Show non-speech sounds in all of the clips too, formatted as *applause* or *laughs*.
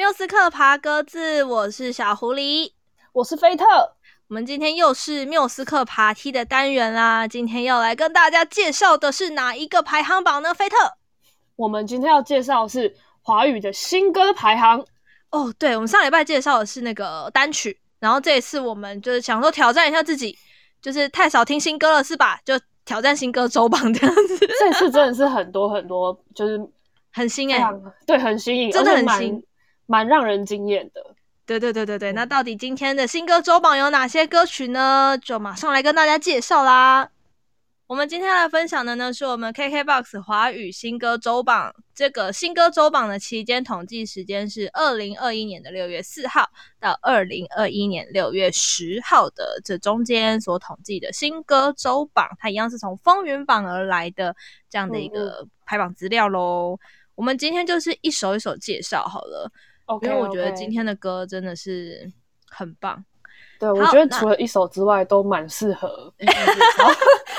缪斯克爬格子，我是小狐狸，我是菲特。我们今天又是缪斯克爬梯的单元啦。今天要来跟大家介绍的是哪一个排行榜呢？菲特，我们今天要介绍的是华语的新歌排行。哦，对，我们上礼拜介绍的是那个单曲，然后这一次我们就是想说挑战一下自己，就是太少听新歌了是吧？就挑战新歌周榜这样子。这次真的是 *laughs* 很多很多，就是很新哎、欸，对，很新颖，真的很新。蛮让人惊艳的，对对对对对。那到底今天的新歌周榜有哪些歌曲呢？就马上来跟大家介绍啦。我们今天来分享的呢，是我们 KKBOX 华语新歌周榜。这个新歌周榜的期间统计时间是二零二一年的六月四号到二零二一年六月十号的这中间所统计的新歌周榜，它一样是从风云榜而来的这样的一个排榜资料喽。嗯嗯。我们今天就是一首一首介绍好了。Okay, 因为我觉得今天的歌真的是很棒，对，我觉得除了一首之外都蛮适合。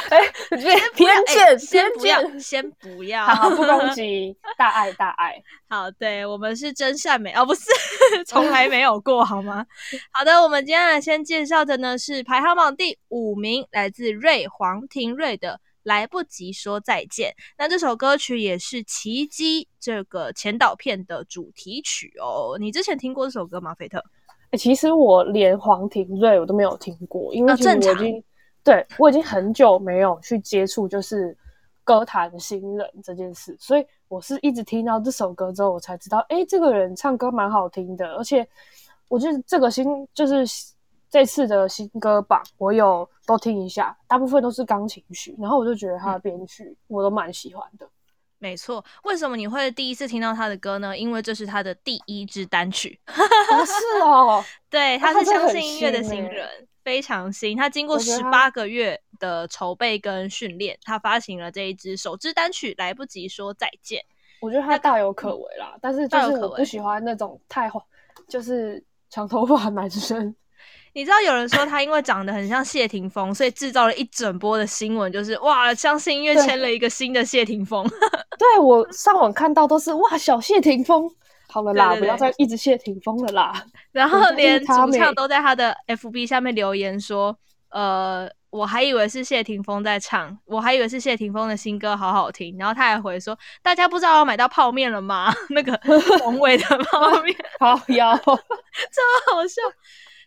哎，*laughs* 偏见，先不要，先不要，好，不攻击，大爱，大爱。好，对，我们是真善美哦，不是，*laughs* 从来没有过，好吗？好的，我们今天来先介绍的呢是排行榜第五名，来自瑞黄庭瑞的。来不及说再见。那这首歌曲也是《奇迹》这个前导片的主题曲哦。你之前听过这首歌吗，菲特？欸、其实我连黄庭瑞我都没有听过，因为其实我已经。对，我已经很久没有去接触就是歌坛新人这件事，所以我是一直听到这首歌之后，我才知道，哎、欸，这个人唱歌蛮好听的，而且我觉得这个新就是。这次的新歌榜，我有都听一下，大部分都是钢琴曲，然后我就觉得他的编曲我都蛮喜欢的。没错，为什么你会第一次听到他的歌呢？因为这是他的第一支单曲。不是哦，*laughs* 对，他是相信音乐的新人，欸、非常新。他经过十八个月的筹备跟训练，他发行了这一支首支单曲《来不及说再见》。我觉得他大有可为啦，但是就是我不喜欢那种太就是长头发男生。你知道有人说他因为长得很像谢霆锋，所以制造了一整波的新闻，就是哇，相信音乐签了一个新的谢霆锋。*laughs* 对，我上网看到都是哇，小谢霆锋，好了啦，对对对，不要再一直谢霆锋了啦。然后连主唱都在他的 FB 下面留言说，呃，我还以为是谢霆锋在唱，我还以为是谢霆锋的新歌好好听。然后他还回说，大家不知道我买到泡面了吗？*laughs* 那个宏伟的泡面，*laughs* 好妖，超好笑。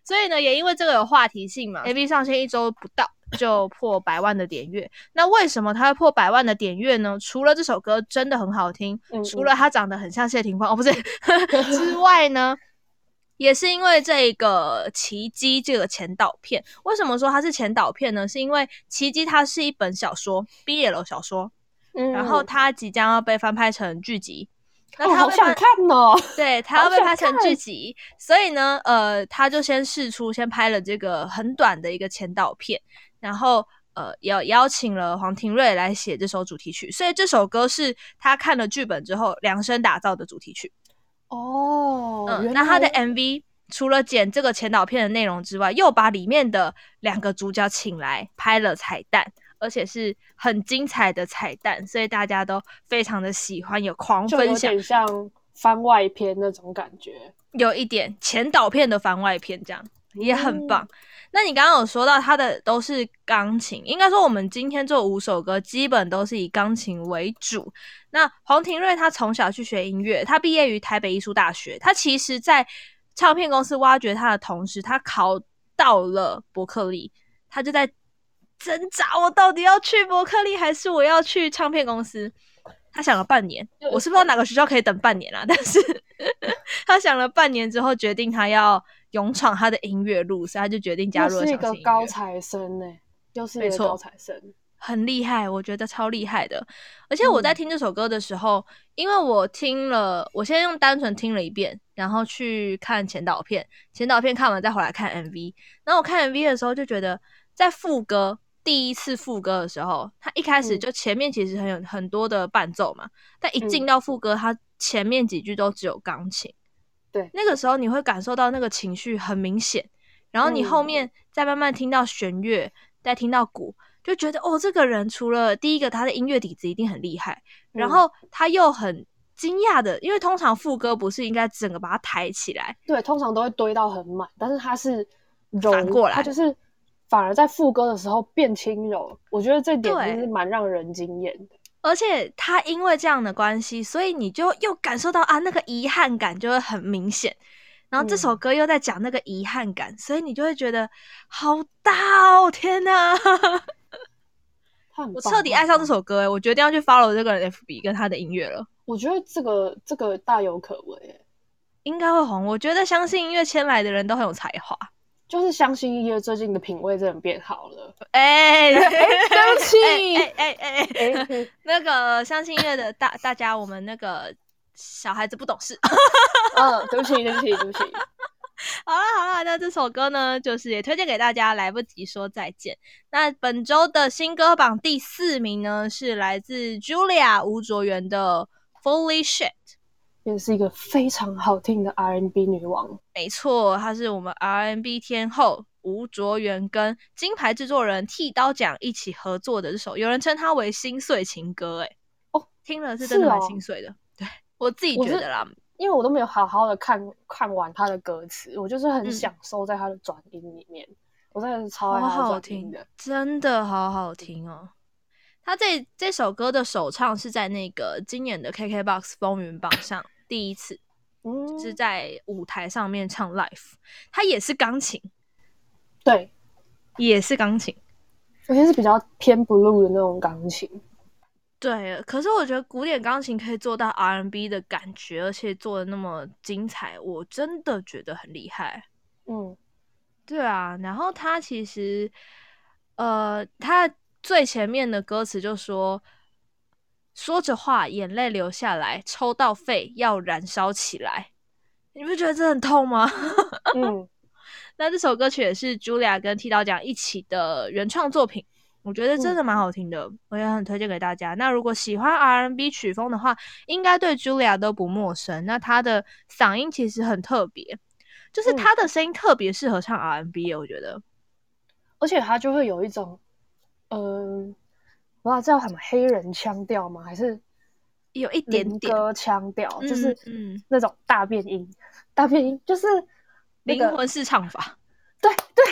所以呢，也因为这个有话题性嘛，MV 上线一周不到就破百万的点阅。那为什么它会破百万的点阅呢？除了这首歌真的很好听，嗯嗯，除了他长得很像谢霆锋哦，不是 *laughs* 之 *laughs* 外呢，也是因为这个《奇迹》这个前导片。为什么说它是前导片呢？是因为《奇迹》它是一本小说，BL 小说，嗯，然后它即将要被翻拍成剧集。那他、哦、好想看哦！*laughs* 对，他要被拍成剧集，所以呢，呃，他就先试出，先拍了这个很短的一个前导片，然后呃，邀邀请了黄庭瑞来写这首主题曲，所以这首歌是他看了剧本之后量身打造的主题曲。哦，嗯，那他的 MV 除了剪这个前导片的内容之外，又把里面的两个主角请来拍了彩蛋。而且是很精彩的彩蛋，所以大家都非常的喜欢，有狂分享，有点像番外篇那种感觉，有一点前导片的番外篇，这样也很棒。嗯、那你刚刚有说到他的都是钢琴，应该说我们今天这五首歌基本都是以钢琴为主。那黄庭瑞他从小去学音乐，他毕业于台北艺术大学，他其实在唱片公司挖掘他的同时，他考到了伯克利，他就在。挣扎，我到底要去伯克利还是我要去唱片公司？他想了半年，我是不知道哪个学校可以等半年啦。*laughs* 但是 *laughs* 他想了半年之后，决定他要勇闯他的音乐路，所以他就决定加入了。是一个高材生呢、欸，又是一个高材生，很厉害，我觉得超厉害的。而且我在听这首歌的时候，嗯、因为我听了，我先用单纯听了一遍，然后去看前导片，前导片看完再回来看 MV。然后我看 MV 的时候，就觉得在副歌。第一次副歌的时候，他一开始就前面其实很有很多的伴奏嘛，嗯、但一进到副歌，他前面几句都只有钢琴。对，那个时候你会感受到那个情绪很明显，然后你后面再慢慢听到弦乐，再听到鼓，就觉得哦，这个人除了第一个他的音乐底子一定很厉害，然后他又很惊讶的，因为通常副歌不是应该整个把它抬起来？对，通常都会堆到很满，但是它是柔反过来，它就是反而在副歌的时候变轻柔。我觉得这点就是蛮让人惊艳的。而且他因为这样的关系，所以你就又感受到啊，那个遗憾感就会很明显。然后这首歌又在讲那个遗憾感，嗯、所以你就会觉得好大哦！天哪！我彻底爱上这首歌诶，我决定要去 follow 这个人 FB 跟他的音乐了。我觉得这个这个大有可为诶，应该会红。我觉得相信音乐圈来的人都很有才华，就是相信音乐最近的品味真的变好了。哎，对不起，哎哎哎哎，那个相信音乐的大大家，我们那个小孩子不懂事。嗯，对不起，对不起，对不起。好了好了，那这首歌呢，就是也推荐给大家。来不及说再见。那本周的新歌榜第四名呢，是来自 Julia 吴卓源的《Fully Shit》，也是一个非常好听的 R&B 女王。没错，她是我们 R&B 天后吴卓源跟金牌制作人剃刀奖一起合作的这首，有人称它为心碎情歌。哎，哦，听了是真的蛮心碎的。哦、对我自己觉得啦。因为我都没有好好的看看完他的歌词，我就是很享受在他的转音里面，嗯、我真的是超爱好好听，真的好好听哦。他这这首歌的首唱是在那个今年的 KKBOX 风云榜上第一次，嗯，是在舞台上面唱 Life 他也是钢琴，对，也是钢琴，而且是比较偏 blue 的那种钢琴。对，可是我觉得古典钢琴可以做到 R&B 的感觉，而且做的那么精彩，我真的觉得很厉害。嗯，对啊。然后他其实，呃，他最前面的歌词就说：“说着话，眼泪流下来，抽到肺要燃烧起来。”你不觉得这很痛吗？*laughs* 嗯。那这首歌曲也是 Julia 跟剃刀奖一起的原创作品。我觉得真的蛮好听的，嗯、我也很推荐给大家。那如果喜欢 R&B 曲风的话，应该对 Julia 都不陌生。那她的嗓音其实很特别，就是她的声音特别适合唱 R&B，我觉得。而且她就会有一种，嗯、呃，不知道叫什么黑人腔调吗？还是有一点点歌腔调，就是嗯那种大变音，嗯、大变音就是灵、那个、魂式唱法。*laughs* 对对，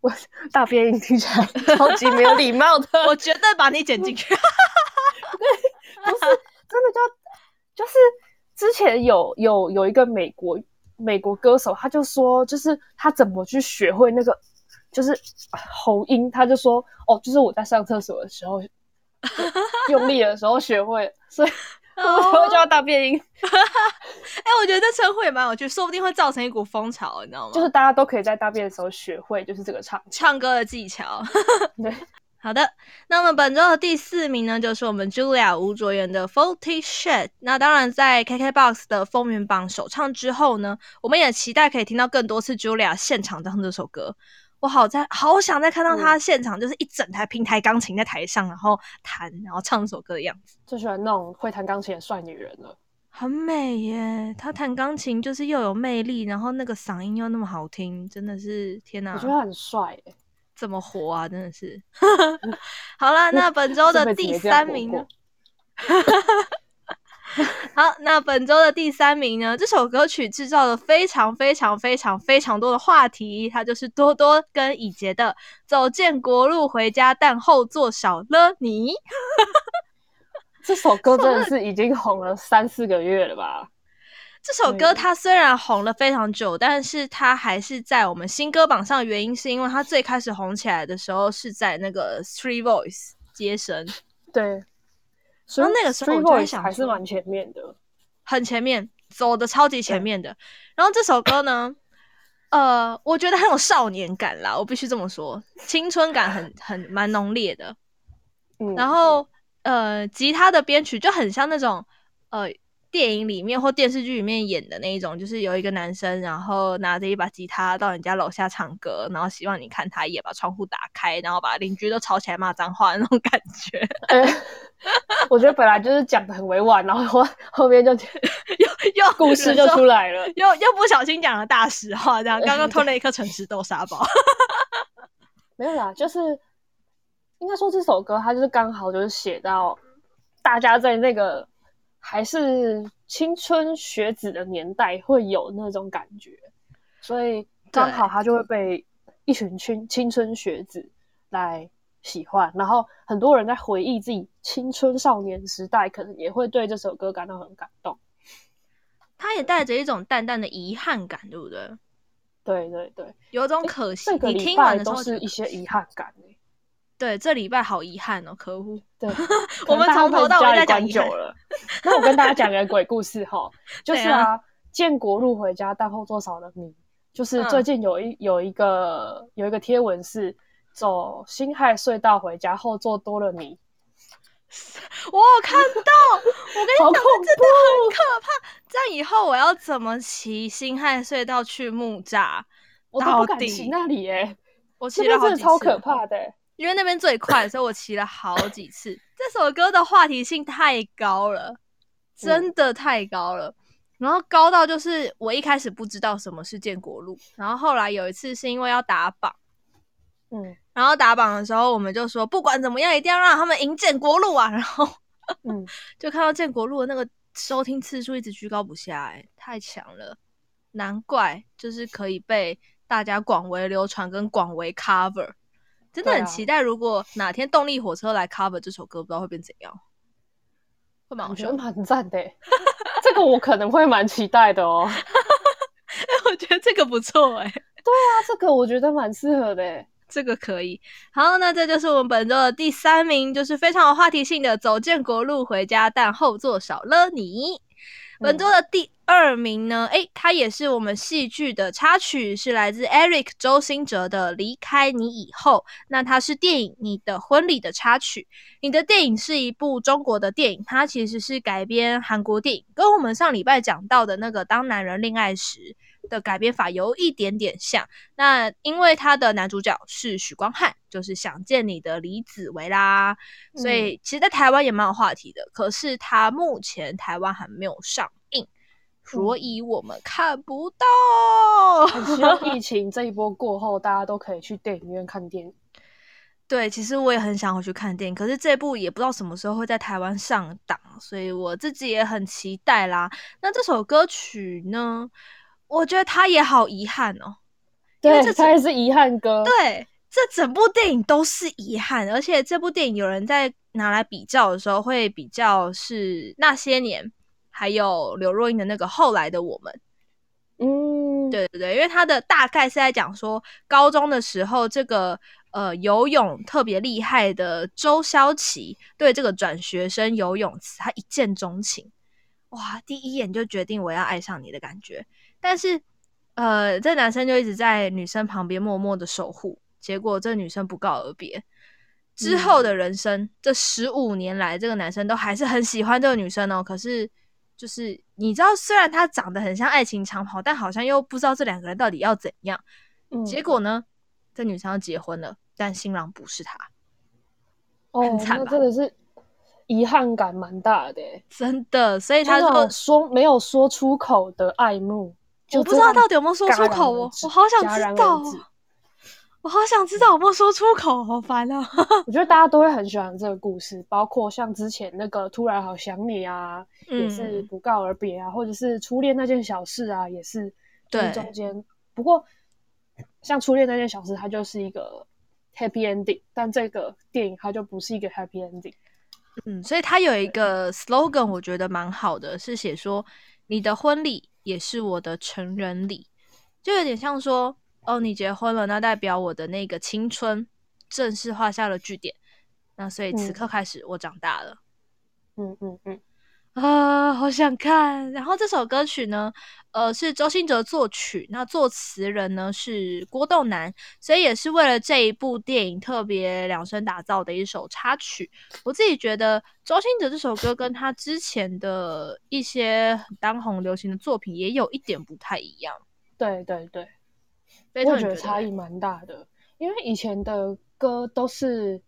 我大变音听起来 *laughs* 超级没有礼貌的，我绝对把你剪进去。*laughs* 对，不是真的就就是之前有有有一个美国美国歌手，他就说，就是他怎么去学会那个就是喉音，他就说哦，就是我在上厕所的时候 *laughs* 用力的时候学会，所以。我会叫大变音，*laughs* 哎、欸，我觉得这称呼也蛮有趣，说不定会造成一股风潮，你知道吗？就是大家都可以在大便的时候学会，就是这个唱唱歌的技巧。*laughs* 对，好的，那么本周的第四名呢，就是我们 Julia 吴卓源的 Forty Shit。那当然，在 KKBOX 的风云榜首唱之后呢，我们也期待可以听到更多次 Julia 现场唱这首歌。我好在好想再看到他现场，就是一整台平台钢琴在台上，然后弹，然后唱一首歌的样子。最喜欢那种会弹钢琴的帅女人了，很美耶！他弹钢琴就是又有魅力，然后那个嗓音又那么好听，真的是天哪！我觉得他很帅耶，*laughs* 怎么活啊？真的是。*laughs* 好了，*laughs* 那本周的第三名呢？好，那本周的第三名呢？这首歌曲制造了非常非常非常非常多的话题，它就是多多跟以杰的《走建国路回家》，但后座少了你。*laughs* 这首歌真的 *laughs* 是已经红了三四个月了吧？这首歌它虽然红了非常久，但是它还是在我们新歌榜上的原因是因为它最开始红起来的时候是在那个 Street Voice 接生，对。然后那个时候我就在想，还是蛮前面的，很前面，走的超级前面的。然后这首歌呢，呃，我觉得很有少年感啦，我必须这么说，青春感很很蛮浓烈的。嗯，然后呃，吉他的编曲就很像那种呃。电影里面或电视剧里面演的那一种，就是有一个男生，然后拿着一把吉他到人家楼下唱歌，然后希望你看他一眼，把窗户打开，然后把邻居都吵起来骂脏话的那种感觉。欸、*laughs* 我觉得本来就是讲的很委婉，然后后后面就 *laughs* 又又故事就出来了，又又不小心讲了大实话，这样刚刚吞了一颗诚实豆沙包。*laughs* 没有啦，就是应该说这首歌它就是刚好就是写到大家在那个。还是青春学子的年代会有那种感觉，所以刚好他就会被一群青青春学子来喜欢，然后很多人在回忆自己青春少年时代，可能也会对这首歌感到很感动。他也带着一种淡淡的遗憾感，对不对？对对对，有种可惜。这个礼拜都是一些遗憾感。对，这礼拜好遗憾哦，可恶。*laughs* 对，我们从头到尾在讲久了。那我跟大家讲个鬼故事哈，*laughs* 就是啊，建国路回家，但后座少了你。就是最近有一有一个有一个贴文是走辛亥隧道回家，后座多了你。*laughs* 我有看到，我跟你讲，真的很可怕。这样以后我要怎么骑辛亥隧道去木栅？我都不敢骑那里耶，我骑了好几次，超可怕的。因为那边最快，所以我骑了好几次。这首歌的话题性太高了，真的太高了。然后高到就是我一开始不知道什么是建国路，然后后来有一次是因为要打榜，嗯，然后打榜的时候我们就说不管怎么样一定要让他们赢建国路啊，然后嗯，*laughs* 就看到建国路的那个收听次数一直居高不下，欸，哎，太强了，难怪就是可以被大家广为流传跟广为 cover。真的很期待，如果哪天动力火车来 cover 这首歌，不知道会变怎样。会蛮好笑，蛮赞的。*laughs* 这个我可能会蛮期待的哦。*laughs* 我觉得这个不错哎。对啊，这个我觉得蛮适合的。这个可以。好，那这就是我们本周的第三名，就是非常有话题性的《走建国路回家》，但后座少了你。本周的第二名呢？诶，它也是我们戏剧的插曲，是来自 Eric 周兴哲的《离开你以后》。那它是电影《你的婚礼》的插曲。你的电影是一部中国的电影，它其实是改编韩国电影，跟我们上礼拜讲到的那个《当男人恋爱时》的改编法有一点点像。那因为他的男主角是许光汉，就是想见你的李子维啦，所以其实，在台湾也蛮有话题的。可是他目前台湾还没有上映，所以我们看不到。*laughs* 希望疫情这一波过后，大家都可以去电影院看电影。*laughs* 对，其实我也很想回去看电影，可是这部也不知道什么时候会在台湾上档，所以我自己也很期待啦。那这首歌曲呢？我觉得他也好遗憾哦，对，他也是遗憾歌。对，这整部电影都是遗憾，而且这部电影有人在拿来比较的时候，会比较是那些年，还有刘若英的那个后来的我们。嗯，对对对，因为他的大概是在讲说，高中的时候，这个呃游泳特别厉害的周潇齐对这个转学生游泳池，他一见钟情，哇，第一眼就决定我要爱上你的感觉。但是，呃，这男生就一直在女生旁边默默的守护，结果这女生不告而别。之后的人生，嗯、这十五年来，这个男生都还是很喜欢这个女生哦。可是，就是你知道，虽然他长得很像爱情长跑，但好像又不知道这两个人到底要怎样。嗯、结果呢，这女生要结婚了，但新郎不是他。哦，很惨，那真的是遗憾感蛮大的，真的。所以他说说没有说出口的爱慕。我不知道到底有没有说出口哦，我好想知道，我好想知道有没有说出口，好烦啊！*laughs* 我觉得大家都会很喜欢这个故事，包括像之前那个突然好想你啊，嗯、也是不告而别啊，或者是初恋那件小事啊，也是对中间。不过像初恋那件小事，它就是一个 happy ending，但这个电影它就不是一个 happy ending。嗯，所以他有一个 slogan，我觉得蛮好的，是写说你的婚礼。也是我的成人礼，就有点像说，哦，你结婚了，那代表我的那个青春正式画下了句点。那所以此刻开始，我长大了。嗯嗯嗯。啊，好想看！然后这首歌曲呢，呃，是周兴哲作曲，那作词人呢是郭栋南，所以也是为了这一部电影特别量身打造的一首插曲。我自己觉得周兴哲这首歌跟他之前的一些当红流行的作品也有一点不太一样。对对对，我觉得差异蛮大的，因为以前的歌都是，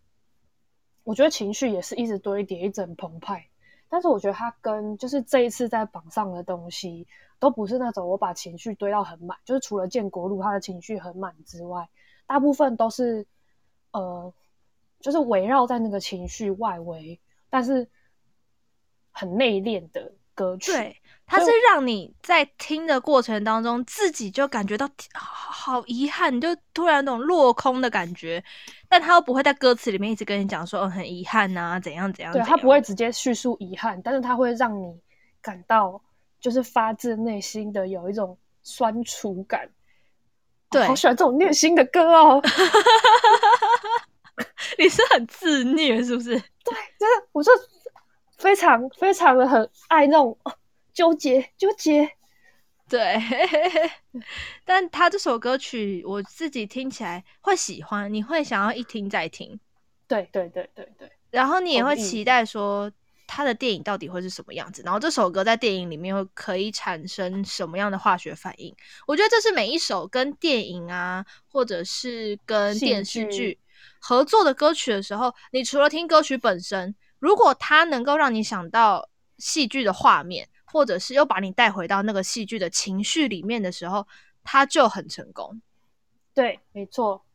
我觉得情绪也是一直堆叠，一整澎湃。但是我觉得他跟就是这一次在榜上的东西都不是那种我把情绪堆到很满，就是除了建国路他的情绪很满之外，大部分都是呃，就是围绕在那个情绪外围，但是很内敛的歌曲。对，它是让你在听的过程当中自己就感觉到好遗憾，你就突然那种落空的感觉。但他又不会在歌词里面一直跟你讲说，哦，很遗憾呐，怎样怎样。对，他不会直接叙述遗憾，但是他会让你感到就是发自内心的有一种酸楚感。对，好喜欢这种虐心的歌哦。*laughs* 你是很自虐是不是？对，真的，我就非常非常的很爱那种纠结纠结。对，*laughs* 但他这首歌曲我自己听起来会喜欢，你会想要一听再听。对对对对对，然后你也会期待说他的电影到底会是什么样子，然后这首歌在电影里面会可以产生什么样的化学反应？我觉得这是每一首跟电影啊，或者是跟电视剧合作的歌曲的时候，你除了听歌曲本身，如果它能够让你想到戏剧的画面，或者是又把你带回到那个戏剧的情绪里面的时候，它就很成功。对，没错。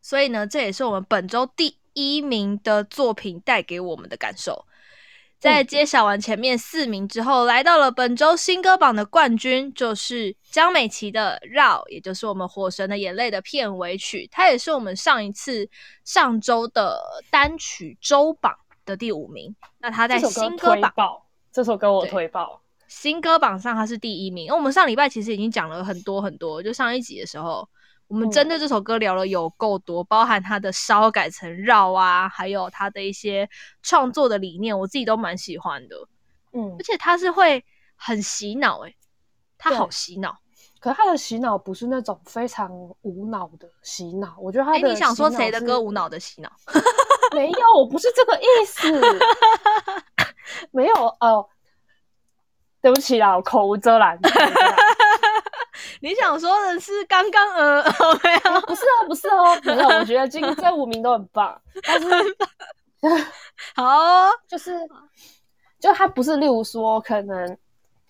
所以呢，这也是我们本周第一名的作品带给我们的感受。在揭晓完前面四名之后，来到了本周新歌榜的冠军，就是江美琪的《绕》，也就是我们《火神的眼泪》的片尾曲。它也是我们上一次上周的单曲周榜的第五名。那它在新歌榜，这首歌我推爆。新歌榜上它是第一名。因为我们上礼拜其实已经讲了很多很多，就上一集的时候。我们针对这首歌聊了有够多，包含它的烧改成绕啊，还有它的一些创作的理念，我自己都蛮喜欢的。嗯，而且他是会很洗脑，诶，他好洗脑。可是他的洗脑不是那种非常无脑的洗脑，我觉得他你想说谁的歌无脑的洗脑？*laughs* 没有，我不是这个意思。*laughs* *laughs* 没有哦、呃，对不起啦，我口无遮拦。*laughs* 你想说的是刚刚呃，没有，不是哦，不是哦，没有。我觉得今天这五名都很棒，但是 *laughs* 好、哦，就是就它不是，例如说可能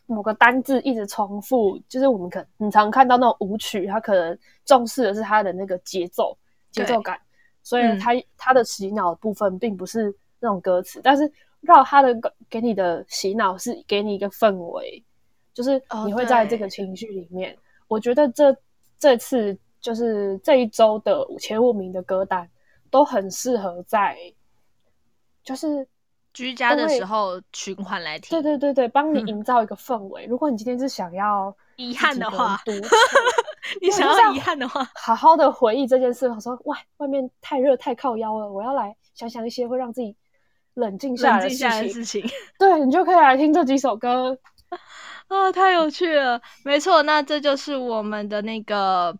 某个单字一直重复，就是我们可能很常看到那种舞曲，它可能重视的是它的那个节奏节奏感，所以它、嗯、它的洗脑部分并不是那种歌词，但是绕他的给你的洗脑是给你一个氛围，就是你会在这个情绪里面。哦我觉得这这次就是这一周的前五名的歌单都很适合在就是居家的时候循环来听。对对对对，帮你营造一个氛围。嗯、*laughs* 如果你今天是想要遗憾的话，*laughs* 你想要遗憾的话，好好的回忆这件事。我说哇，外面太热太靠腰了，我要来想想一些会让自己冷静下来的事情。事情对，你就可以来听这几首歌。*laughs* 啊、哦，太有趣了！没错，那这就是我们的那个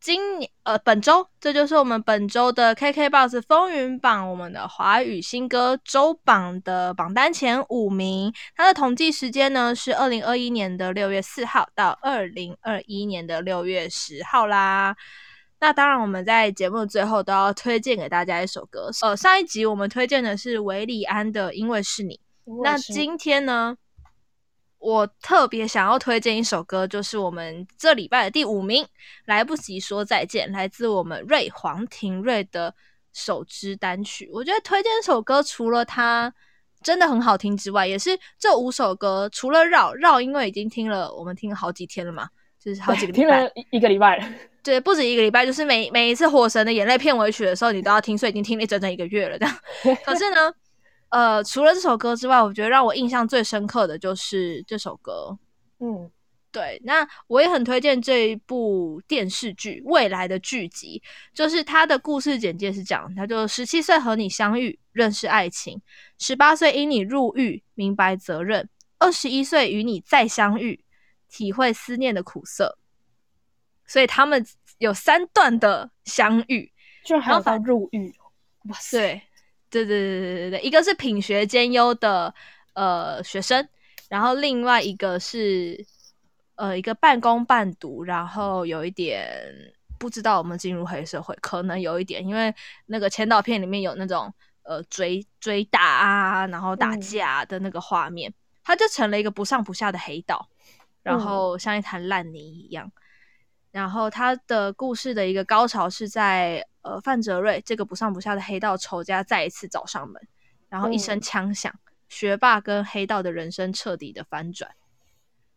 今年呃本周，这就是我们本周的 KKBOX 风云榜，我们的华语新歌周榜的榜单前五名。它的统计时间呢是二零二一年的六月四号到二零二一年的六月十号啦。那当然，我们在节目的最后都要推荐给大家一首歌。呃，上一集我们推荐的是韦礼安的《因为是你》，那今天呢？我特别想要推荐一首歌，就是我们这礼拜的第五名，《来不及说再见》，来自我们瑞黄庭瑞的首支单曲。我觉得推荐这首歌，除了它真的很好听之外，也是这五首歌除了绕绕，因为已经听了，我们听了好几天了嘛，就是好几个礼拜，听了一个礼拜，对，不止一个礼拜，就是每每一次《火神的眼泪》片尾曲的时候，你都要听，所以已经听了整整一个月了，这样。*laughs* 可是呢。呃，除了这首歌之外，我觉得让我印象最深刻的就是这首歌。嗯，对，那我也很推荐这一部电视剧《未来的剧集》，就是它的故事简介是讲，他就十七岁和你相遇，认识爱情；十八岁因你入狱，明白责任；二十一岁与你再相遇，体会思念的苦涩。所以他们有三段的相遇，就还有到入狱，哇塞！对对对对对对，一个是品学兼优的呃学生，然后另外一个是呃一个半工半读，然后有一点不知道我们进入黑社会，可能有一点，因为那个前导片里面有那种呃追追打啊，然后打架的那个画面，嗯、他就成了一个不上不下的黑道，然后像一滩烂泥一样。嗯然后他的故事的一个高潮是在呃范哲瑞这个不上不下的黑道仇家再一次找上门，然后一声枪响，学霸跟黑道的人生彻底的翻转。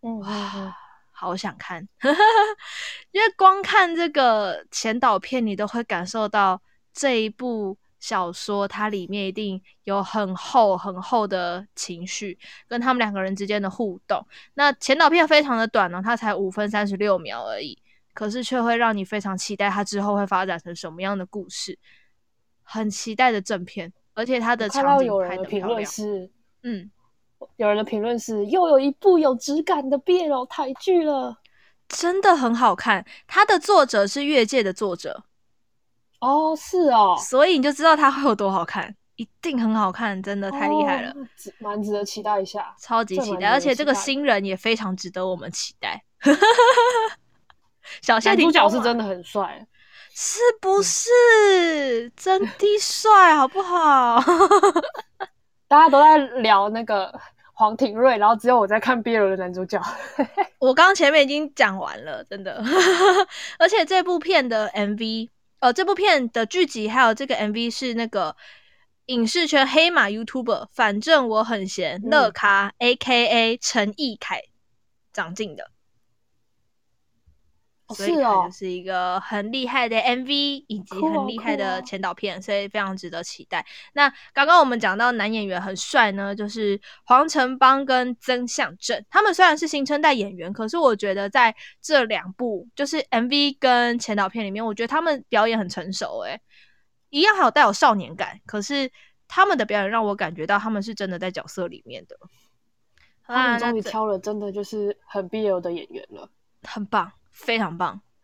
嗯，哇，好想看，*laughs* 因为光看这个前导片，你都会感受到这一部小说它里面一定有很厚很厚的情绪，跟他们两个人之间的互动。那前导片非常的短呢，它才五分三十六秒而已，可是却会让你非常期待它之后会发展成什么样的故事，很期待的正片，而且它的场景拍的漂亮。是，嗯，有人的评论是又有一部有质感的 BL 台剧了，真的很好看。它的作者是越界的作者。哦，是哦，所以你就知道它会有多好看，一定很好看，真的太厉害了，蛮、哦、值得期待一下，超级期待，期待，而且这个新人也非常值得我们期待。*laughs* 小夏男主角是真的很帅，是不是？真的帅，好不好？*laughs* 大家都在聊那个黄庭瑞，然后只有我在看 BL 的男主角。*laughs* 我刚刚前面已经讲完了，真的，*laughs* 而且这部片的 MV。呃，这部片的剧集还有这个 MV 是那个影视圈黑马 YouTuber，反正我很闲，乐咖 AKA 陈奕凯长进的。所以它就是一个很厉害的 MV，以及很厉害的前导片，所以非常值得期待。那刚刚我们讲到男演员很帅呢，就是黄成邦跟曾向正，他们虽然是新生代演员，可是我觉得在这两部就是 MV 跟前导片里面，我觉得他们表演很成熟，诶，一样还有带有少年感，可是他们的表演让我感觉到他们是真的在角色里面的。他们终于挑了真的就是很 BL 的演员了，很棒。非常棒，*laughs*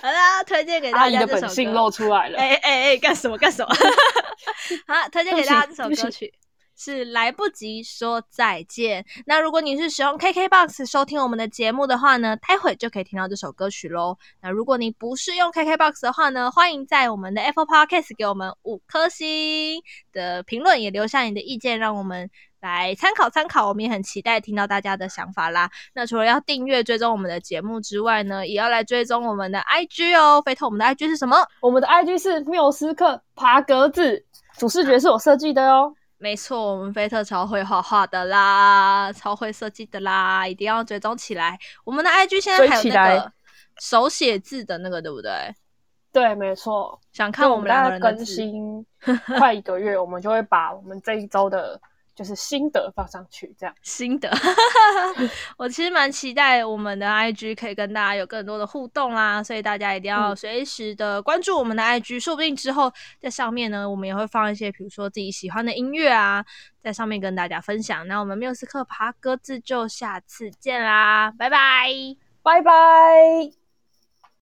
好啦，推荐给大家。阿姨的本性露出来了，哎哎哎，干什么干什么？*laughs* 好，推荐给大家这首歌曲是《来不及说再见》。那如果你是使用 KKBOX 收听我们的节目的话呢，待会就可以听到这首歌曲喽。那如果你不是用 KKBOX 的话呢，欢迎在我们的 Apple Podcast 给我们五颗星的评论，也留下你的意见，让我们。来参考参考，我们也很期待听到大家的想法啦。那除了要订阅追踪我们的节目之外呢，也要来追踪我们的 IG 哦。飞特，我们的 IG 是什么？我们的 IG 是缪斯克爬格子，主视觉是我设计的哦。没错，我们飞特超会画画的啦，超会设计的啦，一定要追踪起来。我们的 IG 现在还有那个手写字的那个，对不对？对，没错。想看我们两个更新，快一个月，我们就会把我们这一周的。就是心得放上去，这样心得，*laughs* 我其实蛮期待我们的 IG 可以跟大家有更多的互动啦，所以大家一定要随时的关注我们的 IG，嗯，说不定之后在上面呢，我们也会放一些比如说自己喜欢的音乐啊，在上面跟大家分享。那我们缪斯克爬格子就下次见啦，拜拜，拜拜。